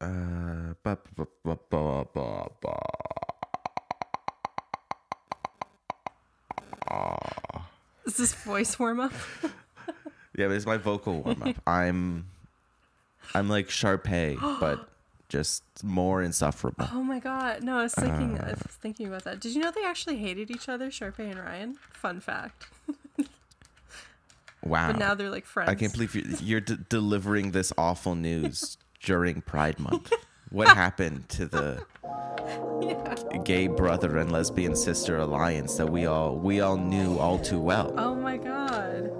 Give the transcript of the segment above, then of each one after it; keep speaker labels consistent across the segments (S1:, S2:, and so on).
S1: Uh, ba, ba, ba.
S2: Is this voice warm up?
S1: Yeah, but it's my vocal warm up. I'm, I'm like Sharpay, but just more insufferable.
S2: oh my god. No, I was thinking
S1: Uh.
S2: I was thinking about that. Did you know they actually hated each other, Sharpay and Ryan? Fun fact.
S1: Wow.
S2: But now they're like friends.
S1: I can't believe you're, you're d- delivering this awful news during Pride Month. What happened to the gay brother and lesbian sister alliance that we all we all knew all too well?
S2: Oh my god.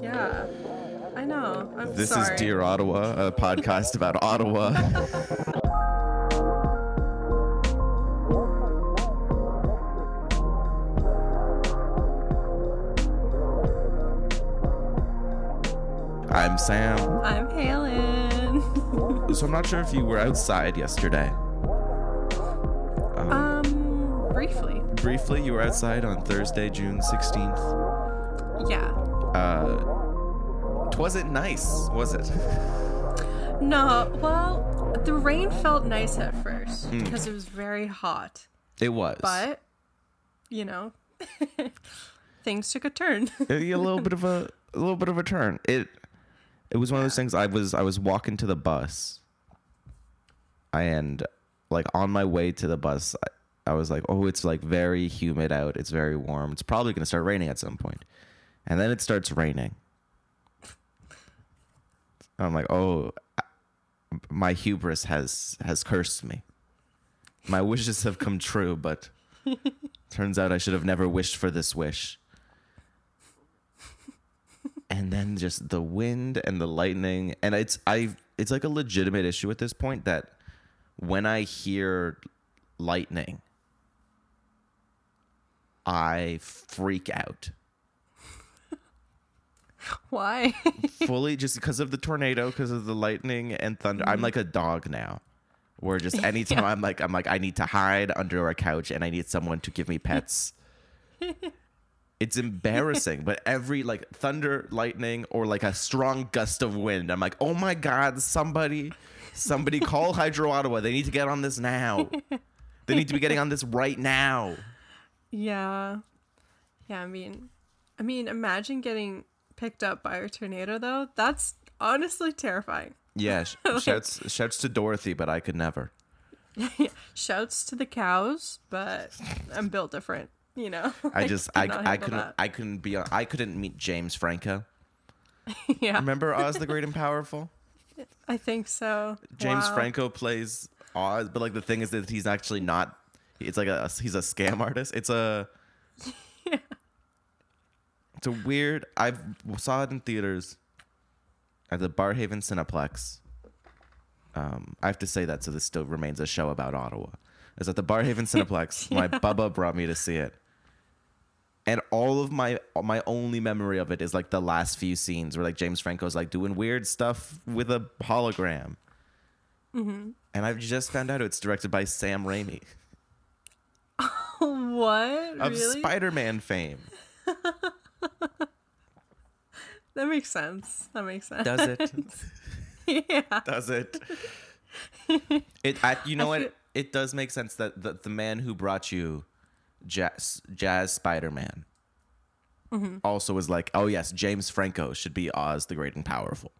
S2: Yeah. I know. I'm
S1: This
S2: sorry.
S1: is Dear Ottawa, a podcast about Ottawa. I'm Sam.
S2: I'm.
S1: So I'm not sure if you were outside yesterday.
S2: um, briefly.
S1: Briefly, you were outside on Thursday, June 16th.
S2: Yeah.
S1: Uh, wasn't nice, was it?
S2: No, well, the rain felt nice at first
S1: Hmm.
S2: because it was very hot.
S1: It was.
S2: But, you know, things took a turn.
S1: a little bit of a, a little bit of a turn. It it was one of those things. I was I was walking to the bus, and like on my way to the bus, I, I was like, oh, it's like very humid out. It's very warm. It's probably gonna start raining at some point, and then it starts raining. I'm like, oh, my hubris has has cursed me. My wishes have come true, but turns out I should have never wished for this wish and then just the wind and the lightning and it's i it's like a legitimate issue at this point that when i hear lightning i freak out.
S2: Why?
S1: fully just because of the tornado because of the lightning and thunder. I'm like a dog now where just anytime i'm like i'm like i need to hide under a couch and i need someone to give me pets. It's embarrassing but every like thunder lightning or like a strong gust of wind i'm like oh my god somebody somebody call hydro ottawa they need to get on this now they need to be getting on this right now
S2: yeah. Yeah, I mean, I mean, imagine getting picked up by a tornado though. That's honestly terrifying.
S1: yeah sh- shouts shouts to dorothy but i could never
S2: Shouts to the cows, but I'm built different, you know.
S1: I just I, I couldn't
S2: that.
S1: I couldn't be on, I couldn't meet James Franco.
S2: yeah.
S1: Remember Oz the Great and Powerful?
S2: I think so.
S1: James
S2: Wow.
S1: Franco plays Oz, but like the thing is that he's actually not. It's like a he's a scam artist. It's a. yeah. It's a weird. I saw it in theaters. At the Barrhaven Cineplex. Um, I have to say that so this still remains a show about Ottawa. Is at the Barrhaven Cineplex. My bubba brought me to see it. And all of my my only memory of it is like the last few scenes where like James Franco's like doing weird stuff with a hologram. Mm-hmm. And I've just found out it's directed by Sam Raimi
S2: What?
S1: of
S2: really?
S1: Spider-Man fame.
S2: that makes sense. That makes sense.
S1: Does it?
S2: yeah.
S1: Does it? It I, you know
S2: I
S1: what?
S2: feel-
S1: It does make sense that the, the man who brought you Jazz Jazz Spider-Man
S2: Mm-hmm.
S1: also was like, "Oh yes, James Franco should be Oz the Great and Powerful."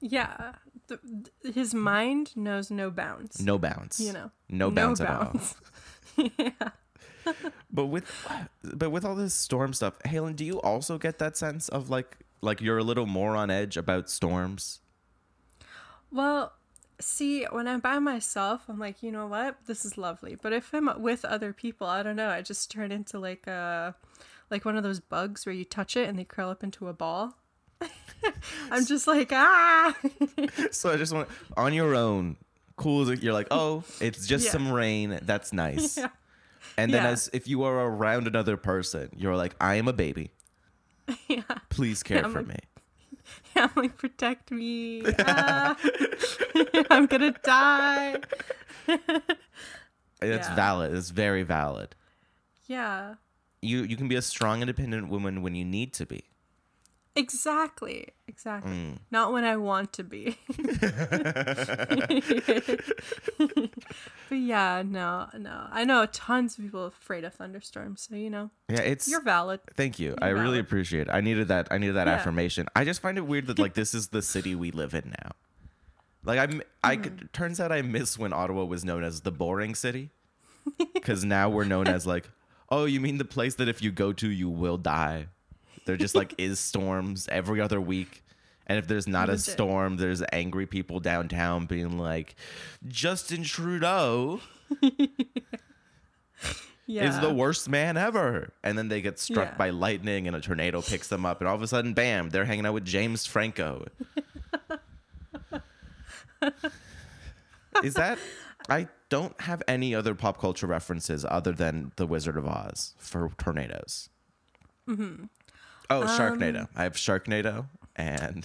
S2: Yeah. The, th- his mind knows no bounds.
S1: No bounds.
S2: You know.
S1: No bounds at all.
S2: bounds.
S1: But with but with all this storm stuff, Halen, do you also get that sense of like like you're a little more on edge about storms?
S2: Well, see, when I'm by myself, I'm like, you know what? This is lovely. But if I'm with other people, I don't know. I just turn into like a like one of those bugs where you touch it and they curl up into a ball. I'm just like, ah.
S1: So I just want on your own, cool. You're like, oh, it's just
S2: Yeah.
S1: some rain. That's nice.
S2: Yeah.
S1: And then
S2: Yeah.
S1: as if you are around another person, you're like, I am a baby.
S2: yeah.
S1: Please care for
S2: like-
S1: me.
S2: I'm like, protect me. Ah. I'm gonna die.
S1: It's
S2: Yeah.
S1: valid. It's very valid.
S2: Yeah.
S1: You you can be a strong, independent woman when you need to be.
S2: Exactly. Exactly.
S1: Mm.
S2: Not when I want to be. but yeah, no, no. I know tons of people afraid of thunderstorms, so you know,
S1: Yeah, it's
S2: you're valid.
S1: Thank you. I really appreciate it. I needed that. I needed that
S2: Yeah.
S1: affirmation. I just find it weird that like this is the city we live in now. Like I'm, I
S2: Mm.
S1: could, turns out I miss when Ottawa was known as the boring city, because now we're known as like, oh, you mean the place that if you go to you will die. There just like is storms every other week. And if there's not a storm, there's angry people downtown being like, Justin Trudeau
S2: Yeah.
S1: is the worst man ever. And then they get struck
S2: Yeah.
S1: by lightning and a tornado picks them up. And all of a sudden, bam, they're hanging out with James Franco. is that. I don't have any other pop culture references other than The Wizard of Oz for tornadoes. Mm-hmm. Oh, Sharknado.
S2: Um,
S1: I have Sharknado and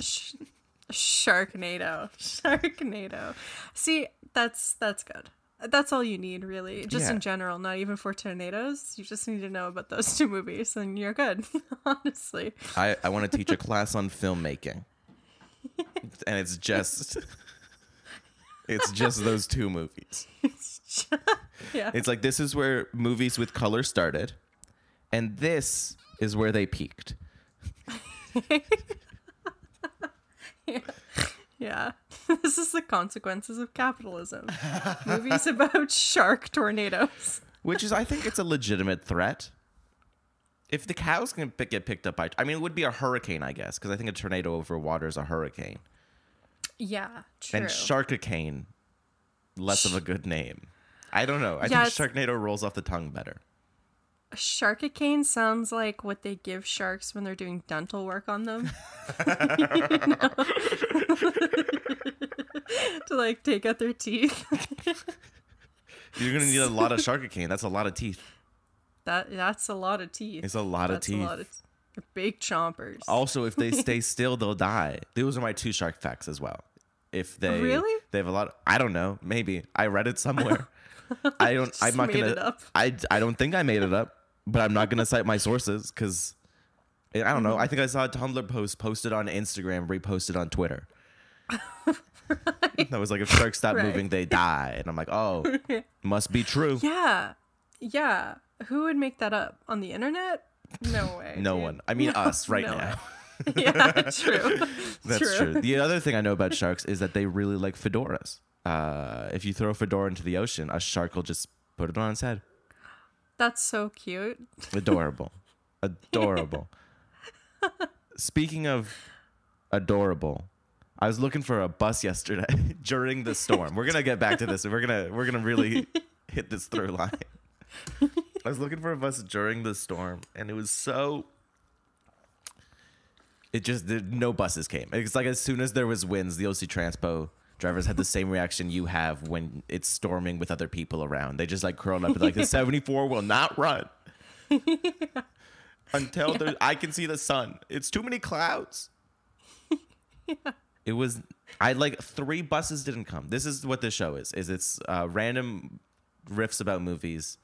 S2: Sharknado. Sharknado. See, that's that's good. That's all you need, really. Just
S1: Yeah.
S2: in general, not even for tornadoes. You just need to know about those two movies, and you're good. Honestly.
S1: I, I want to teach a class on filmmaking. And it's just. It's just those two movies.
S2: Yeah.
S1: It's like this is where movies with color started, and this is where they peaked.
S2: Yeah. yeah. This is the consequences of capitalism. Movies about shark tornadoes.
S1: Which is, I think, it's a legitimate threat. If the cows can pick, get picked up by, I mean, it would be a hurricane, I guess, because I think a tornado over water is a hurricane,
S2: Yeah, true.
S1: and sharkicane, less of a good name. I don't know. I
S2: Yeah,
S1: think Sharknado rolls off the tongue better.
S2: Sharkicane sounds like what they give sharks when they're doing dental work on them. to like take out their teeth.
S1: You're gonna need a lot of sharkicane. That's a lot of teeth.
S2: That that's a lot of teeth.
S1: It's a lot of teeth.
S2: A lot of they're big chompers.
S1: Also, if they stay still, they'll die. Those are my two shark facts as well. If they
S2: Really?
S1: they have a lot. I don't know. Maybe I read it somewhere. I don't. I'm not
S2: made
S1: gonna.
S2: it up.
S1: I I don't think I made it up, but I'm not gonna cite my sources because I don't know. I think I saw a Tumblr post posted on Instagram, reposted on Twitter. That was like, if sharks stop
S2: Right.
S1: moving, they die, and I'm like, oh, must be true.
S2: Yeah. Yeah. Who would make that up? On the internet? No way.
S1: No
S2: dude.
S1: one. I mean, us right
S2: no
S1: now.
S2: yeah, true.
S1: That's true. The other thing I know about sharks is that they really like fedoras. Uh, if you throw a fedora into the ocean, a shark will just put it on its head.
S2: That's so cute.
S1: Adorable. adorable. Speaking of adorable, I was looking for a bus yesterday during the storm. We're gonna get back to this. We're gonna we're gonna really hit this through line. I was looking for a bus during the storm, and it was so. It just no buses came. It's like as soon as there was winds, the OC Transpo drivers had the same reaction you have when it's storming with other people around. They just like curled up and like the 74 will not run until there, I can see the sun. It's too many clouds. It was I like three buses didn't come. This is what this show is. Is it's uh, random riffs about movies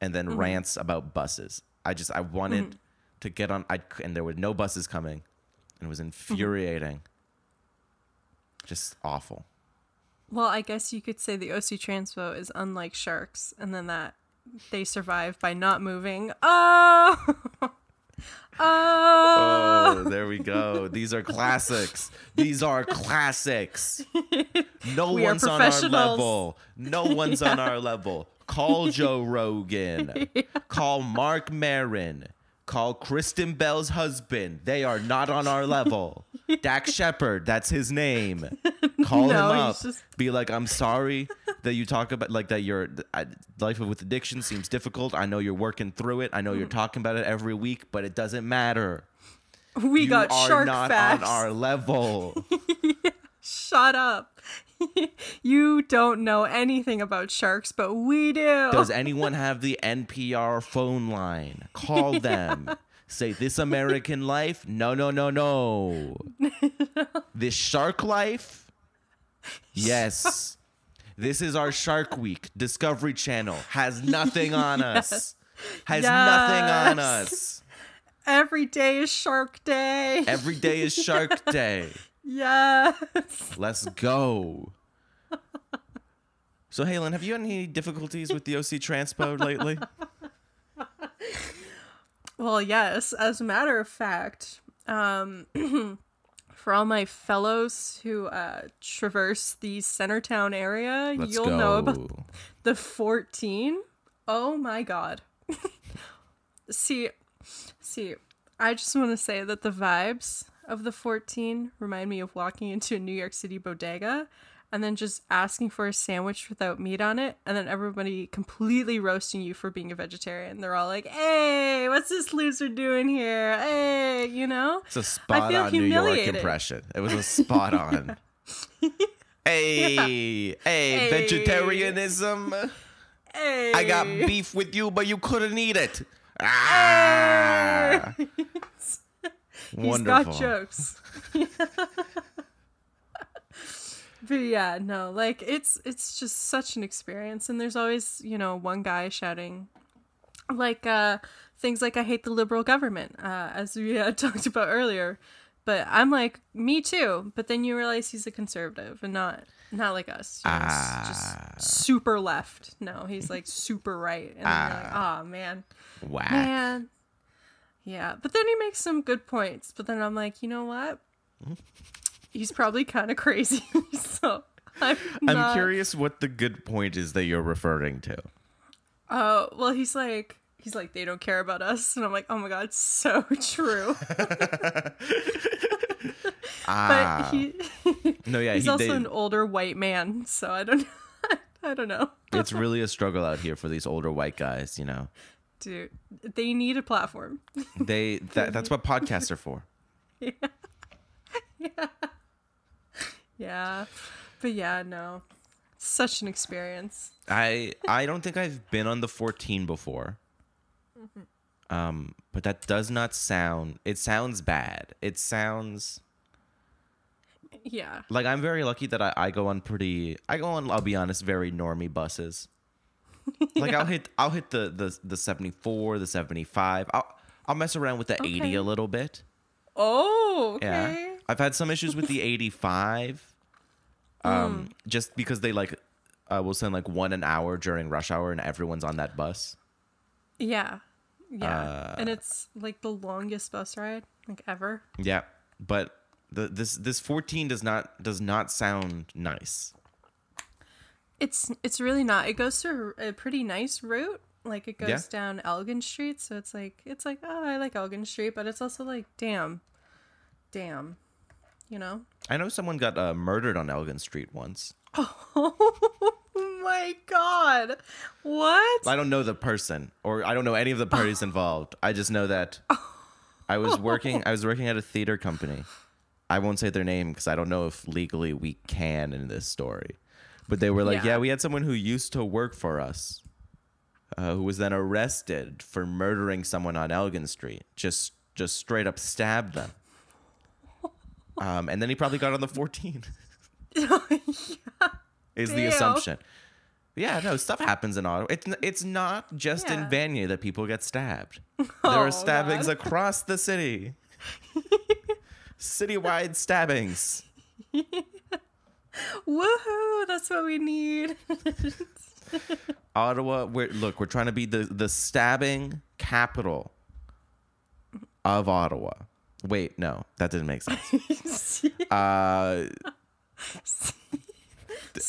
S1: and then mm-hmm. rants about buses. I just I wanted mm-hmm. to get on I and there were no buses coming and it was mm-hmm. infuriating. Just awful.
S2: Well, I guess you could say the OC Transpo is unlike sharks, and then that they survive by not moving. Oh, oh,
S1: Oh, there we go. These are classics. These are classics. No
S2: We
S1: one's on our level. No one's on our level. Call Joe Rogan. Call Marc Maron. Call Kristen Bell's husband. They are not on our level. Dax Shepard, that's his name. Call
S2: No,
S1: him up.
S2: just-
S1: Be like, I'm sorry that you talk about like that. Your I- life with addiction seems difficult. I know you're working through it. I know
S2: Mm.
S1: you're talking about it every week, but it doesn't matter
S2: we
S1: you
S2: got
S1: are
S2: shark
S1: not
S2: facts.
S1: on our level.
S2: Shut up. you don't know anything about sharks, but we do.
S1: Does anyone have the NPR phone line? Call them. Say this American life? No, no, no, no. This shark life? Yes. This is our Shark Week. Discovery Channel has nothing on us. Has nothing on us.
S2: Every day is Shark Day.
S1: Every day is Shark Day.
S2: Yes.
S1: Let's go. So, Halen, have you had any difficulties with the OC Transpo lately?
S2: Well, yes. As a matter of fact, um, for all my fellows who uh, traverse the Centretown area,
S1: Let's
S2: you'll
S1: go.
S2: know about the 14. Oh my god. see, see, I just want to say that the vibes of the 14 remind me of walking into a New York City bodega and then just asking for a sandwich without meat on it and then everybody completely roasting you for being a vegetarian. They're all like, "Hey, what's this loser doing here? Hey, you know?"
S1: It's a spot
S2: feel
S1: on New York impression. It was a spot on. Hey, hey,
S2: Hey.
S1: vegetarianism.
S2: Hey.
S1: I got beef with you, but you couldn't eat it. Ah.
S2: He's
S1: Wonderful.
S2: got jokes. but yeah, no, like it's it's just such an experience and there's always, you know, one guy shouting like uh things like I hate the liberal government, uh as we uh, talked about earlier. But I'm like, me too. But then you realize he's a conservative and not not like us. You know,
S1: Ah.
S2: just super left. No, he's like super right. And then you're like, oh man.
S1: wow,
S2: Man. Yeah, but then he makes some good points. But then I'm like, you know what? He's probably kind of crazy. so I'm,
S1: I'm
S2: not-
S1: curious what the good point is that you're referring to.
S2: Oh, well, he's like, he's like, they don't care about us, and I'm like, oh my god, so true.
S1: Ah,
S2: But he,
S1: no, yeah,
S2: he's
S1: he,
S2: also
S1: they-
S2: an older white man, so I don't, I don't know,
S1: it's really a struggle out here for these older white guys. You know,
S2: dude. They need a platform.
S1: they that, that's what podcasts are for.
S2: Yeah, yeah, but yeah, no, such an experience.
S1: I I don't think I've been on the 14 before. Um, but that does not sound. It sounds bad. It sounds
S2: Yeah,
S1: like I'm very lucky that I, I go on pretty. I go on. I'll be honest, very normie buses. Like I'll hit. I'll hit the the the 74, the 75. I'll I'll mess around with the 80 a little bit.
S2: Oh, okay.
S1: Yeah. I've had some issues with the 85. Um, just because they like uh, will send like one an hour during rush hour and everyone's on that bus.
S2: Yeah. Yeah.
S1: Uh,
S2: and it's like the longest bus ride like ever.
S1: Yeah, but the this this 14 does not does not sound nice.
S2: It's it's really not. It goes through a pretty nice route. Like it goes
S1: Yeah.
S2: down Elgin Street, so it's like it's like oh I like Elgin Street, but it's also like damn, damn, you know.
S1: I know someone got uh, murdered on Elgin Street once.
S2: Oh my god, what?
S1: I don't know the person or I don't know any of the parties involved. I just know that I was working I was working at a theater company. I won't say their name because I don't know if legally we can in this story. But they were like,
S2: Yeah.
S1: yeah, we had someone who used to work for us, uh, who was then arrested for murdering someone on Elgin Street. Just just straight up stabbed them. Um, and then he probably got on the 14. Is the assumption. Yeah, no, stuff happens in Ottawa. It's it's not just in
S2: Yeah.
S1: Vanier that people get stabbed. there
S2: Oh,
S1: are stabbings
S2: God.
S1: across the city. Citywide stabbings.
S2: Woohoo! That's what we need.
S1: Ottawa, we're, look, we're trying to be the, the stabbing capital of Ottawa. Wait, no, that didn't make sense. Uh,
S2: so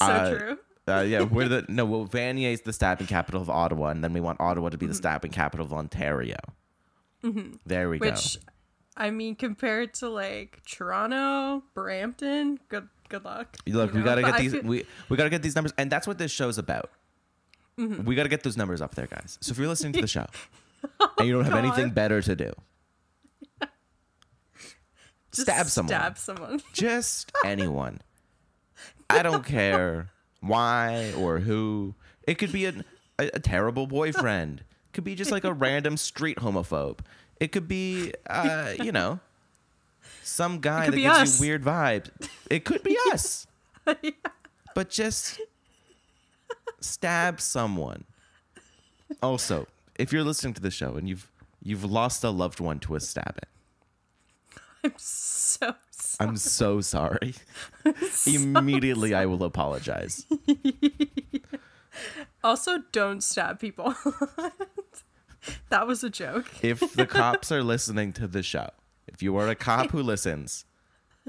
S1: Uh,
S2: true.
S1: uh, yeah, we're the no. Well, Vanier is the stabbing capital of Ottawa, and then we want Ottawa to be the stabbing capital of Ontario. Mm-hmm. There we go.
S2: Which,
S1: go.
S2: I mean, compared to like Toronto, Brampton, good good luck.
S1: Look,
S2: you
S1: we
S2: know?
S1: gotta
S2: But
S1: get
S2: I
S1: these. we we gotta get these numbers, and that's what this show's about. We gotta get those numbers up there, guys. So if you're listening to the show and you don't have
S2: God.
S1: anything better to do,
S2: just
S1: stab someone.
S2: Stab someone.
S1: just anyone. I don't care why or who. It could be a, a, a terrible boyfriend. It could be just like a random street homophobe. It could be, uh, you know, some guy that gives
S2: us.
S1: you weird vibes. It could be us. But just stab someone. Also, if you're listening to the show and you've You've lost a loved one to a stabbing.
S2: I'm so sorry.
S1: I'm so sorry. Immediately, I will apologize.
S2: Also, don't stab people. that was a joke.
S1: If the cops are listening to the show, if you are a cop who listens,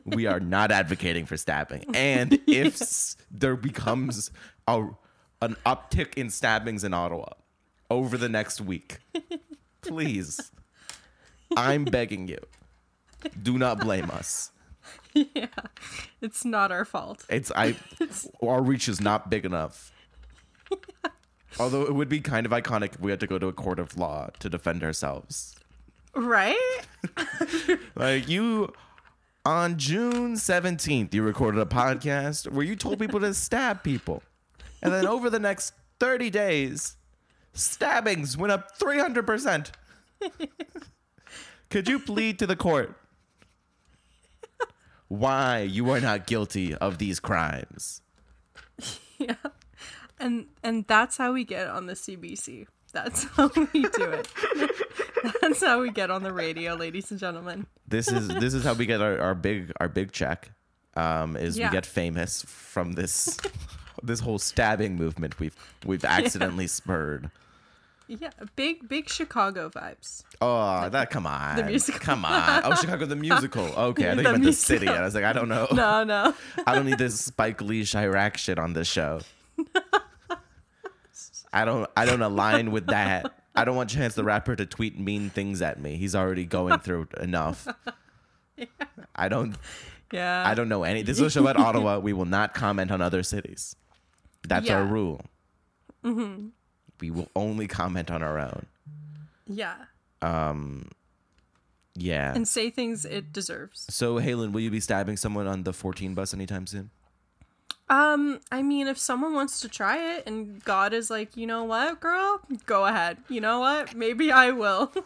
S1: we are not advocating for stabbing. And if s- there becomes a, an uptick in stabbings in Ottawa over the next week, please, I'm begging you, do not blame us.
S2: yeah. It's not our fault.
S1: It's I our reach is not big enough. Although it would be kind of iconic if we had to go to a court of law to defend ourselves.
S2: Right?
S1: Like you on June 17th, you recorded a podcast where you told people to stab people. And then over the next 30 days, stabbings went up 300%. Could you plead to the court why you are not guilty of these crimes?
S2: Yeah. And and that's how we get on the CBC. That's how we do it. that's how we get on the radio, ladies and gentlemen.
S1: This is this is how we get our, our big our big check. Um, is
S2: Yeah.
S1: we get famous from this this whole stabbing movement we've we've accidentally spurred.
S2: Yeah, big big Chicago vibes.
S1: Oh, that come on, the
S2: musical.
S1: come on. Oh, Chicago the musical. Okay, I think
S2: The
S1: you meant the city. And I was like, I don't know.
S2: No, no.
S1: I don't need this Spike Lee Chi-Raq shit on this show. I don't. I don't align with that. I don't want Chance the Rapper to tweet mean things at me. He's already going through enough. I don't.
S2: Yeah.
S1: I don't know any. This is a show about Ottawa. We will not comment on other cities. That's our
S2: Yeah.
S1: rule. We will only comment on our own.
S2: Yeah. Um.
S1: Yeah.
S2: And say things it deserves.
S1: so, Halen, will you be stabbing someone on the 14 bus anytime soon?
S2: Um, I mean, if someone wants to try it and God is like, you know what, girl, go ahead. You know what? Maybe I will.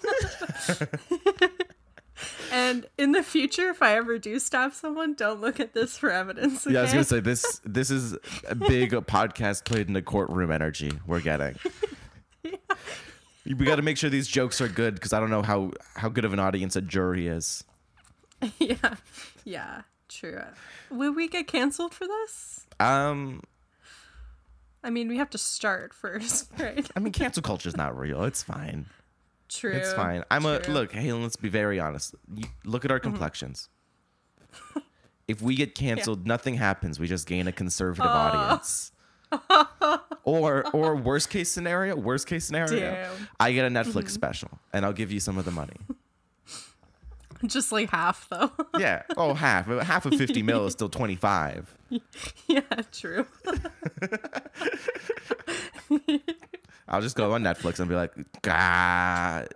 S2: and in the future, if I ever do stab someone, don't look at this for evidence. Okay?
S1: Yeah, I was gonna say this. This is a big podcast played in a courtroom energy we're getting. We got to make sure these jokes are good because I don't know how how good of an audience a jury is.
S2: yeah, yeah, true. Will we get canceled for this?
S1: Um,
S2: I mean, we have to start first, right?
S1: I mean, cancel culture is not real. It's fine.
S2: True.
S1: It's fine. I'm a look. Hey, let's be very honest. You, look at our complexions. if we get canceled, nothing happens. We just gain a conservative audience. or or worst case scenario, worst case scenario,
S2: Damn.
S1: I get a Netflix special and I'll give you some of the money.
S2: Just like half, though.
S1: Yeah. Oh, half. Half of 50 mil is still 25.
S2: yeah, true.
S1: I'll just go on Netflix and be like, God,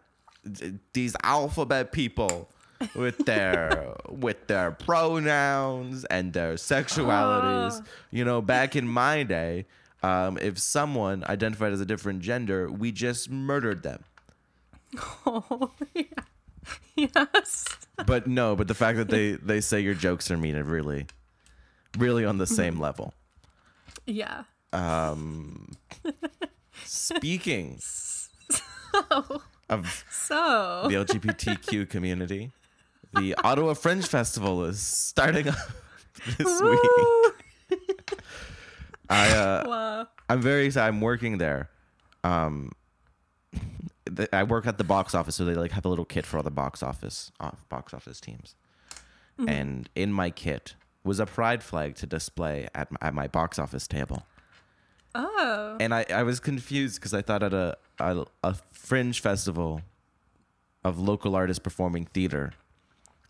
S1: these alphabet people with their with their pronouns and their sexualities. You know, back in my day, um, if someone identified as a different gender, we just murdered them.
S2: Oh, yeah. Yes.
S1: But no, but the fact that they they say your jokes are mean, it really, really on the same level.
S2: Yeah. Um.
S1: speaking of
S2: So,
S1: the LGBTQ community. The Ottawa Fringe Festival is starting up this week. I uh,
S2: Wow.
S1: I'm very excited. I'm working there. Um, th- I work at the box office, so they like have a little kit for all the box office off box office teams. Mm-hmm. And in my kit was a pride flag to display at my, at my box office table.
S2: Oh.
S1: And I, I was confused because I thought at a, a a fringe festival of local artists performing theater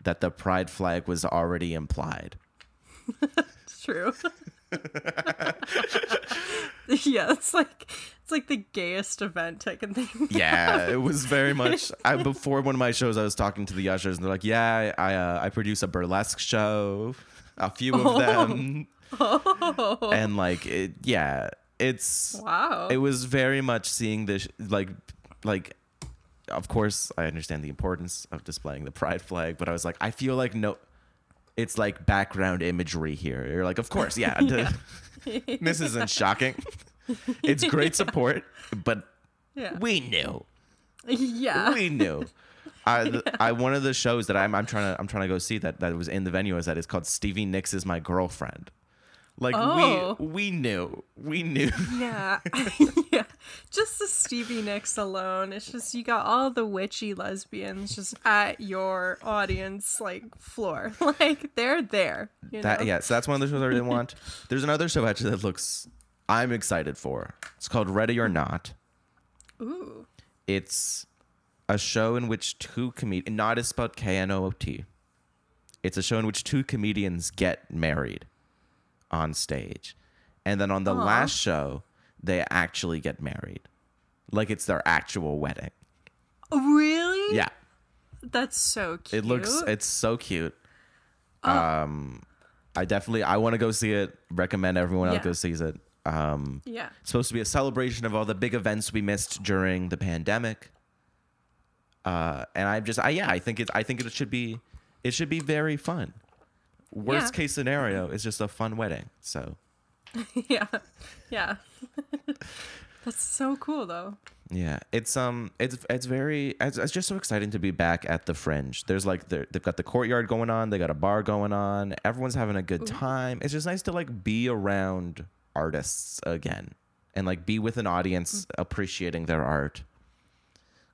S1: that the pride flag was already implied.
S2: It's true. yeah, it's like it's like the gayest event I can think. Of.
S1: Yeah, it was very much. I, before one of my shows, I was talking to the ushers, and they're like, "Yeah, I uh, I produce a burlesque show, a few of them, and like it, yeah, it's
S2: Wow.
S1: it was very much seeing this like like of course i understand the importance of displaying the pride flag but i was like i feel like no it's like background imagery here you're like of course yeah, duh. this isn't shocking it's great support but
S2: yeah.
S1: we knew
S2: Yeah.
S1: we knew. I, th- I one of the shows that I'm I'm trying to I'm trying to go see that that was in the venue is that it's called Stevie Nicks is my girlfriend. Like
S2: Oh.
S1: we we knew we knew.
S2: Yeah. yeah. Just the Stevie Nicks alone. It's just you got all the witchy lesbians just at your audience like floor. Like they're there. You
S1: That
S2: know?
S1: yeah, so that's one of the shows I really want. There's another show actually that looks I'm excited for. It's called Ready or Not.
S2: Ooh.
S1: It's a show in which two comedians, not is spelled K N O O T. It's a show in which two comedians get married on stage. And then on the
S2: Aw.
S1: last show, they actually get married. Like it's their actual wedding.
S2: Really?
S1: Yeah.
S2: That's so cute.
S1: It looks it's so cute.
S2: Oh.
S1: Um I definitely I want to go see it. Recommend everyone else go sees it. Um
S2: Yeah.
S1: It's supposed to be a celebration of all the big events we missed during the pandemic. Uh, and I'm just, I yeah, I think it, I think it should be, it should be very fun. Worst
S2: Yeah.
S1: case scenario is just a fun wedding. So
S2: yeah. Yeah. That's so cool though.
S1: yeah, it's um, it's it's very, it's, it's just so exciting to be back at the Fringe. There's like they've got the courtyard going on, they got a bar going on, everyone's having a good time. It's just nice to like be around artists again and like be with an audience mm. appreciating their art.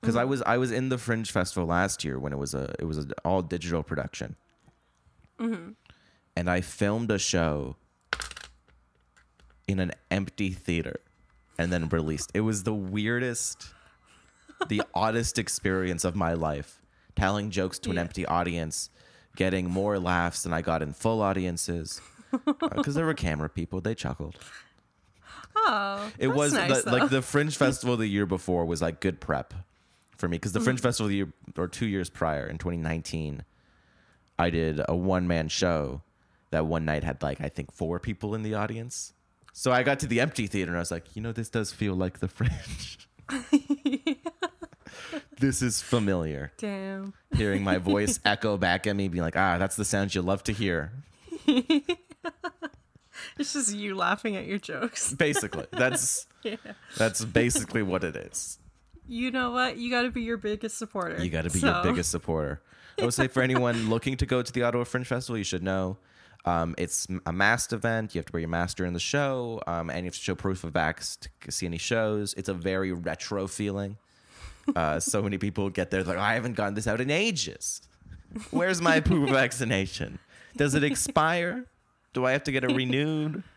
S1: because I mm-hmm. was I was in the Fringe Festival last year when it was a it was an all digital production, mm-hmm. and I filmed a show in an empty theater, and then released. It was the weirdest, the oddest experience of my life, telling jokes to an
S2: Yeah.
S1: empty audience, getting more laughs than I got in full audiences, because there were camera people. They chuckled.
S2: Oh.
S1: It was
S2: nice,
S1: the, like the Fringe Festival the year before was like good prep for me because the
S2: Mm-hmm.
S1: Fringe Festival the year or two years prior in 2019, I did a one man show that one night had like I think four people in the audience. So I got to the empty theater and I was like, you know, this does feel like the Fringe. this is familiar.
S2: Damn.
S1: Hearing my voice echo back at me, being like, ah, that's the sound you love to hear.
S2: It's just you laughing at your jokes.
S1: Basically, that's
S2: Yeah.
S1: that's basically what it is.
S2: You know what? You got to be your biggest supporter.
S1: You got to be your biggest supporter. I would say for anyone looking to go to the Ottawa Fringe Festival, you should know um, it's a masked event. You have to wear your mask during the show, um, and you have to show proof of vax to see any shows. It's a very retro feeling. Uh, so many people get there like, I haven't gotten this out in ages. Where's my proof of vaccination? Does it expire? Do I have to get it renewed?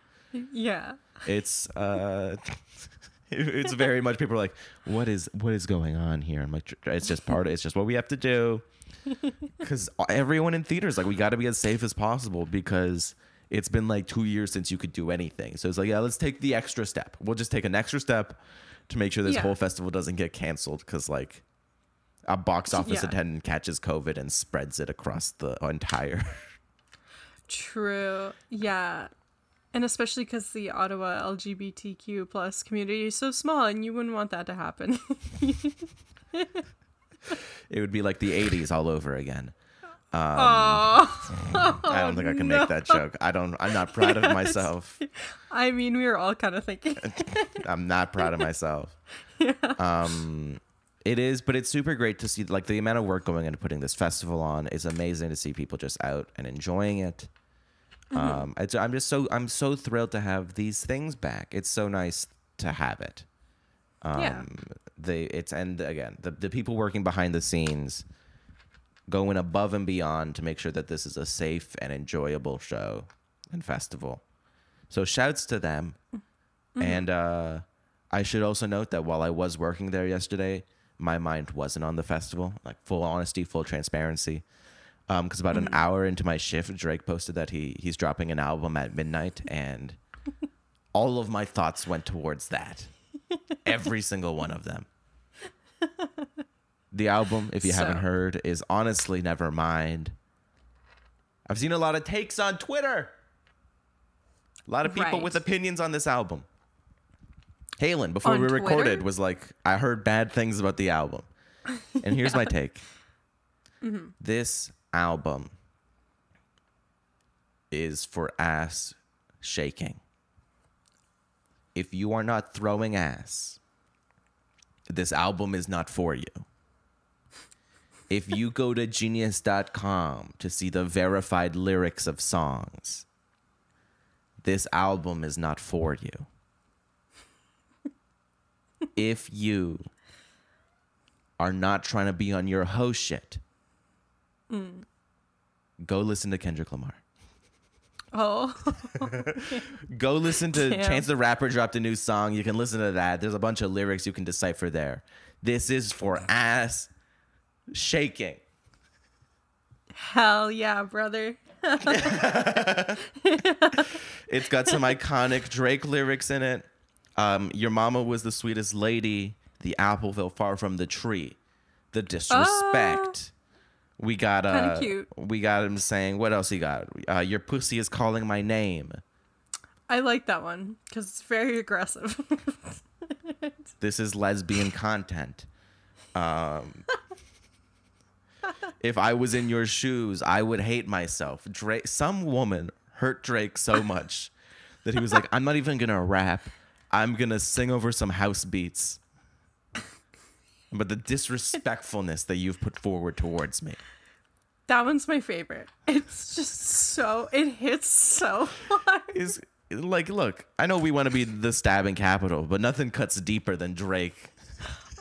S2: Yeah.
S1: it's uh it's very much people are like what is what is going on here i'm like it's just part of it's just what we have to do because everyone in theaters like we got to be as safe as possible because it's been like two years since you could do anything so it's like yeah let's take the extra step we'll just take an extra step to make sure this
S2: Yeah.
S1: whole festival doesn't get canceled because like a box office
S2: Yeah.
S1: attendant catches covid and spreads it across the entire
S2: True. Yeah. And especially because the Ottawa LGBTQ plus community is so small, and you wouldn't want that to happen.
S1: it would be like the 80s all over again
S2: oh,
S1: I don't think I can make that joke. I don't. I'm not proud of myself.
S2: I mean, we were all kind of thinking.
S1: I'm not proud of myself. Um, it is, but it's super great to see. Like the amount of work going into putting this festival on is amazing to see people just out and enjoying it. Um, it's, I'm just so I'm so thrilled to have these things back. It's so nice to have it. Um,
S2: Yeah.
S1: They it's and again the the people working behind the scenes going above and beyond to make sure that this is a safe and enjoyable show and festival. So shouts to them. And uh, I should also note that while I was working there yesterday, my mind wasn't on the festival. Like full honesty, full transparency. Because about an hour into my shift, Drake posted that he he's dropping an album at midnight, and all of my thoughts went towards that. Every single one of them. The album, if you haven't heard, is honestly never mind. I've seen a lot of takes on Twitter. A lot of people
S2: Right.
S1: with opinions on this album. Halen, before
S2: On
S1: we
S2: Twitter?
S1: recorded, was like, I heard bad things about the album. And here's my take
S2: Mm-hmm.
S1: this album is for ass shaking. If you are not throwing ass, this album is not for you. If you go to genius.com to see the verified lyrics of songs, this album is not for you. if you are not trying to be on your host shit, go listen to Kendrick Lamar.
S2: Oh,
S1: Go listen to
S2: Damn.
S1: Chance the Rapper dropped a new song. You can listen to that. There's a bunch of lyrics you can decipher there. This is for ass shaking.
S2: hell yeah, brother.
S1: It's got some iconic Drake lyrics in it. Um, Your mama was the sweetest lady. The apple fell far from the tree. The disrespect. We got uh,
S2: cute.
S1: we got him saying what else he got? Uh, Your pussy is calling my name.
S2: I like that one because it's very aggressive.
S1: This is lesbian content. Um, if I was in your shoes, I would hate myself. Drake, some woman hurt Drake so much that he was like, "I'm not even gonna rap. I'm gonna sing over some house beats." But the disrespectfulness that you've put forward towards me.
S2: that one's my favorite. It's just so it hits so hard.
S1: is like look i know we want to be the stabbing capital but nothing cuts deeper than drake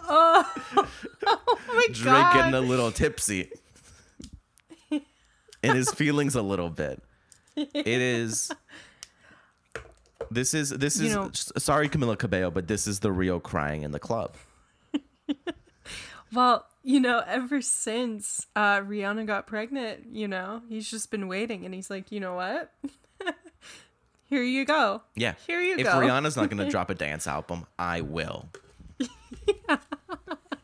S2: Oh, oh my god.
S1: drake
S2: god!
S1: getting a little tipsy in his feelings a little bit it is this is this
S2: You
S1: is
S2: know-
S1: sorry camila cabello but this is the real crying in the club
S2: Well, you know, ever since uh, Rihanna got pregnant, you know, he's just been waiting, and he's like, you know what? Here you go.
S1: yeah
S2: Here you
S1: if
S2: go.
S1: If Rihanna's not going to drop a dance album i will yeah.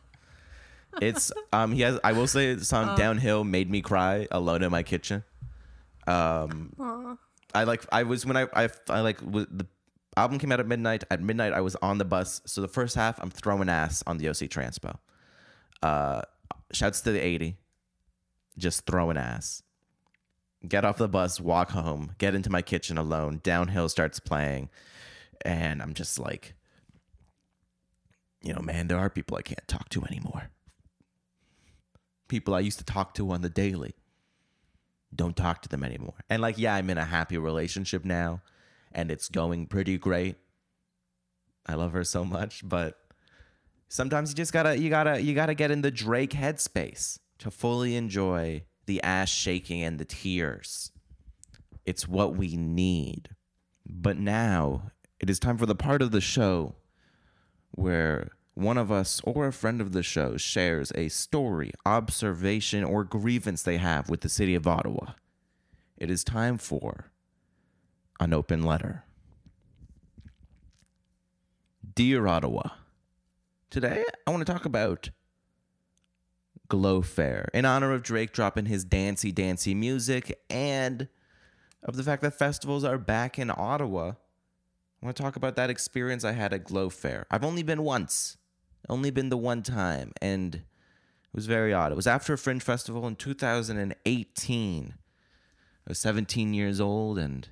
S1: it's um he has i will say the song downhill made me cry alone in my kitchen um Aww. I like I was when I I, I like the album came out at midnight. At midnight, I was on the bus. So the first half, I'm throwing ass on the OC Transpo. Uh, shouts to the 80, just throwing ass. Get off the bus, walk home, get into my kitchen alone. Downhill starts playing, and I'm just like, you know, man, there are people I can't talk to anymore. People I used to talk to on the daily don't talk to them anymore. And like, yeah, I'm in a happy relationship now and it's going pretty great. I love her so much, but sometimes you just gotta you gotta you gotta get in the Drake headspace to fully enjoy the ass shaking and the tears. It's what we need. But now it is time for the part of the show where one of us or a friend of the show shares a story, observation, or grievance they have with the city of Ottawa. It is time for an open letter. Dear Ottawa, today I want to talk about Glow Fair in honor of Drake dropping his dancey, dancey music and of the fact that festivals are back in Ottawa. I want to talk about that experience I had at Glow Fair. I've only been once, only been the one time, and it was very odd. It was after a Fringe Festival in 2018. I was 17 years old, and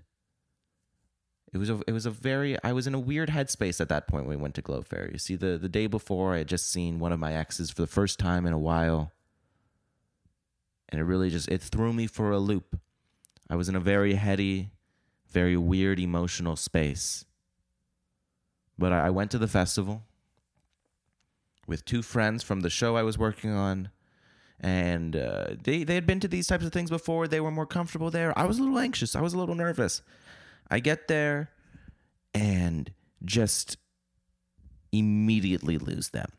S1: it was a it was a very I was in a weird headspace at that point when we went to Glow Fair. You see, the the day before I had just seen one of my exes for the first time in a while, and it really just it threw me for a loop. I was in a very heady, very weird emotional space. But I, I went to the festival with two friends from the show I was working on, and uh, they they had been to these types of things before. They were more comfortable there. I was a little anxious. I was a little nervous. I get there and just immediately lose them.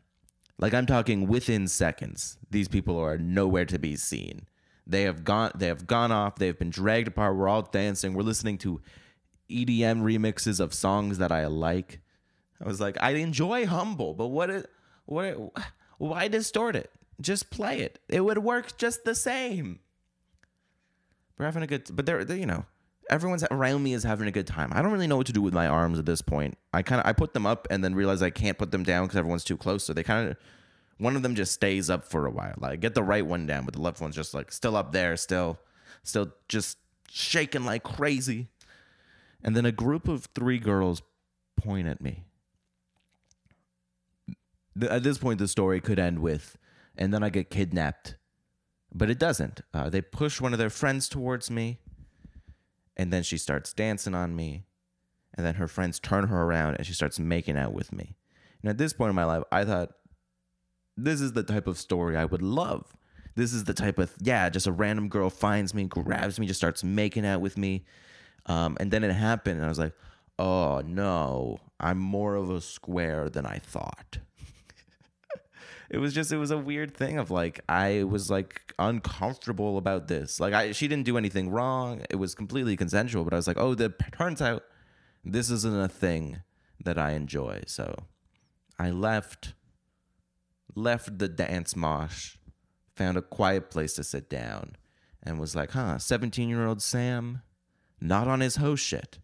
S1: Like I'm talking within seconds. These people are nowhere to be seen. They have gone they have gone off, they've been dragged apart. We're all dancing. We're listening to EDM remixes of songs that I like. I was like, I enjoy Humble, but what it what it, why distort it? Just play it. It would work just the same. We're having a good but they're, they you know, everyone's around me is having a good time. I don't really know what to do with my arms at this point. I kind of I put them up and then realize I can't put them down because everyone's too close. So they kind of one of them just stays up for a while. Like get the right one down, but the left one's just like still up there, still, still just shaking like crazy. And then a group of three girls point at me. at this point, the story could end with, and then I get kidnapped. But it doesn't. Uh, they push one of their friends towards me, and then she starts dancing on me. And then her friends turn her around and she starts making out with me. And at this point in my life, I thought, this is the type of story I would love. This is the type of, yeah, just a random girl finds me, grabs me, just starts making out with me. Um, and then it happened, and I was like, oh no, I'm more of a square than I thought. It was just, it was a weird thing of like, I was like uncomfortable about this. Like, I, she didn't do anything wrong. It was completely consensual, but I was like, oh, the turns out this isn't a thing that I enjoy. So I left, left the dance mosh, found a quiet place to sit down, and was like, huh, 17 year old Sam, not on his host shit.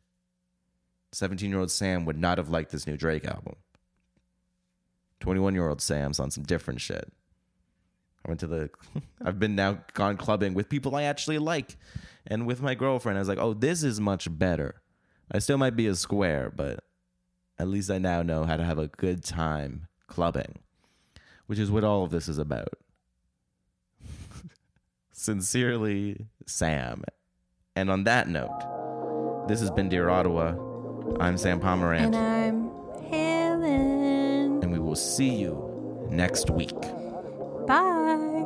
S1: 17 year old Sam would not have liked this new Drake album. 21 year old Sam's on some different shit. I went to the, I've been now gone clubbing with people I actually like. And with my girlfriend, I was like, oh, this is much better. I still might be a square, but at least I now know how to have a good time clubbing, which is what all of this is about. Sincerely, Sam. And on that note, this has been Dear Ottawa. I'm Sam Pomerant. Will see you next week.
S2: Bye.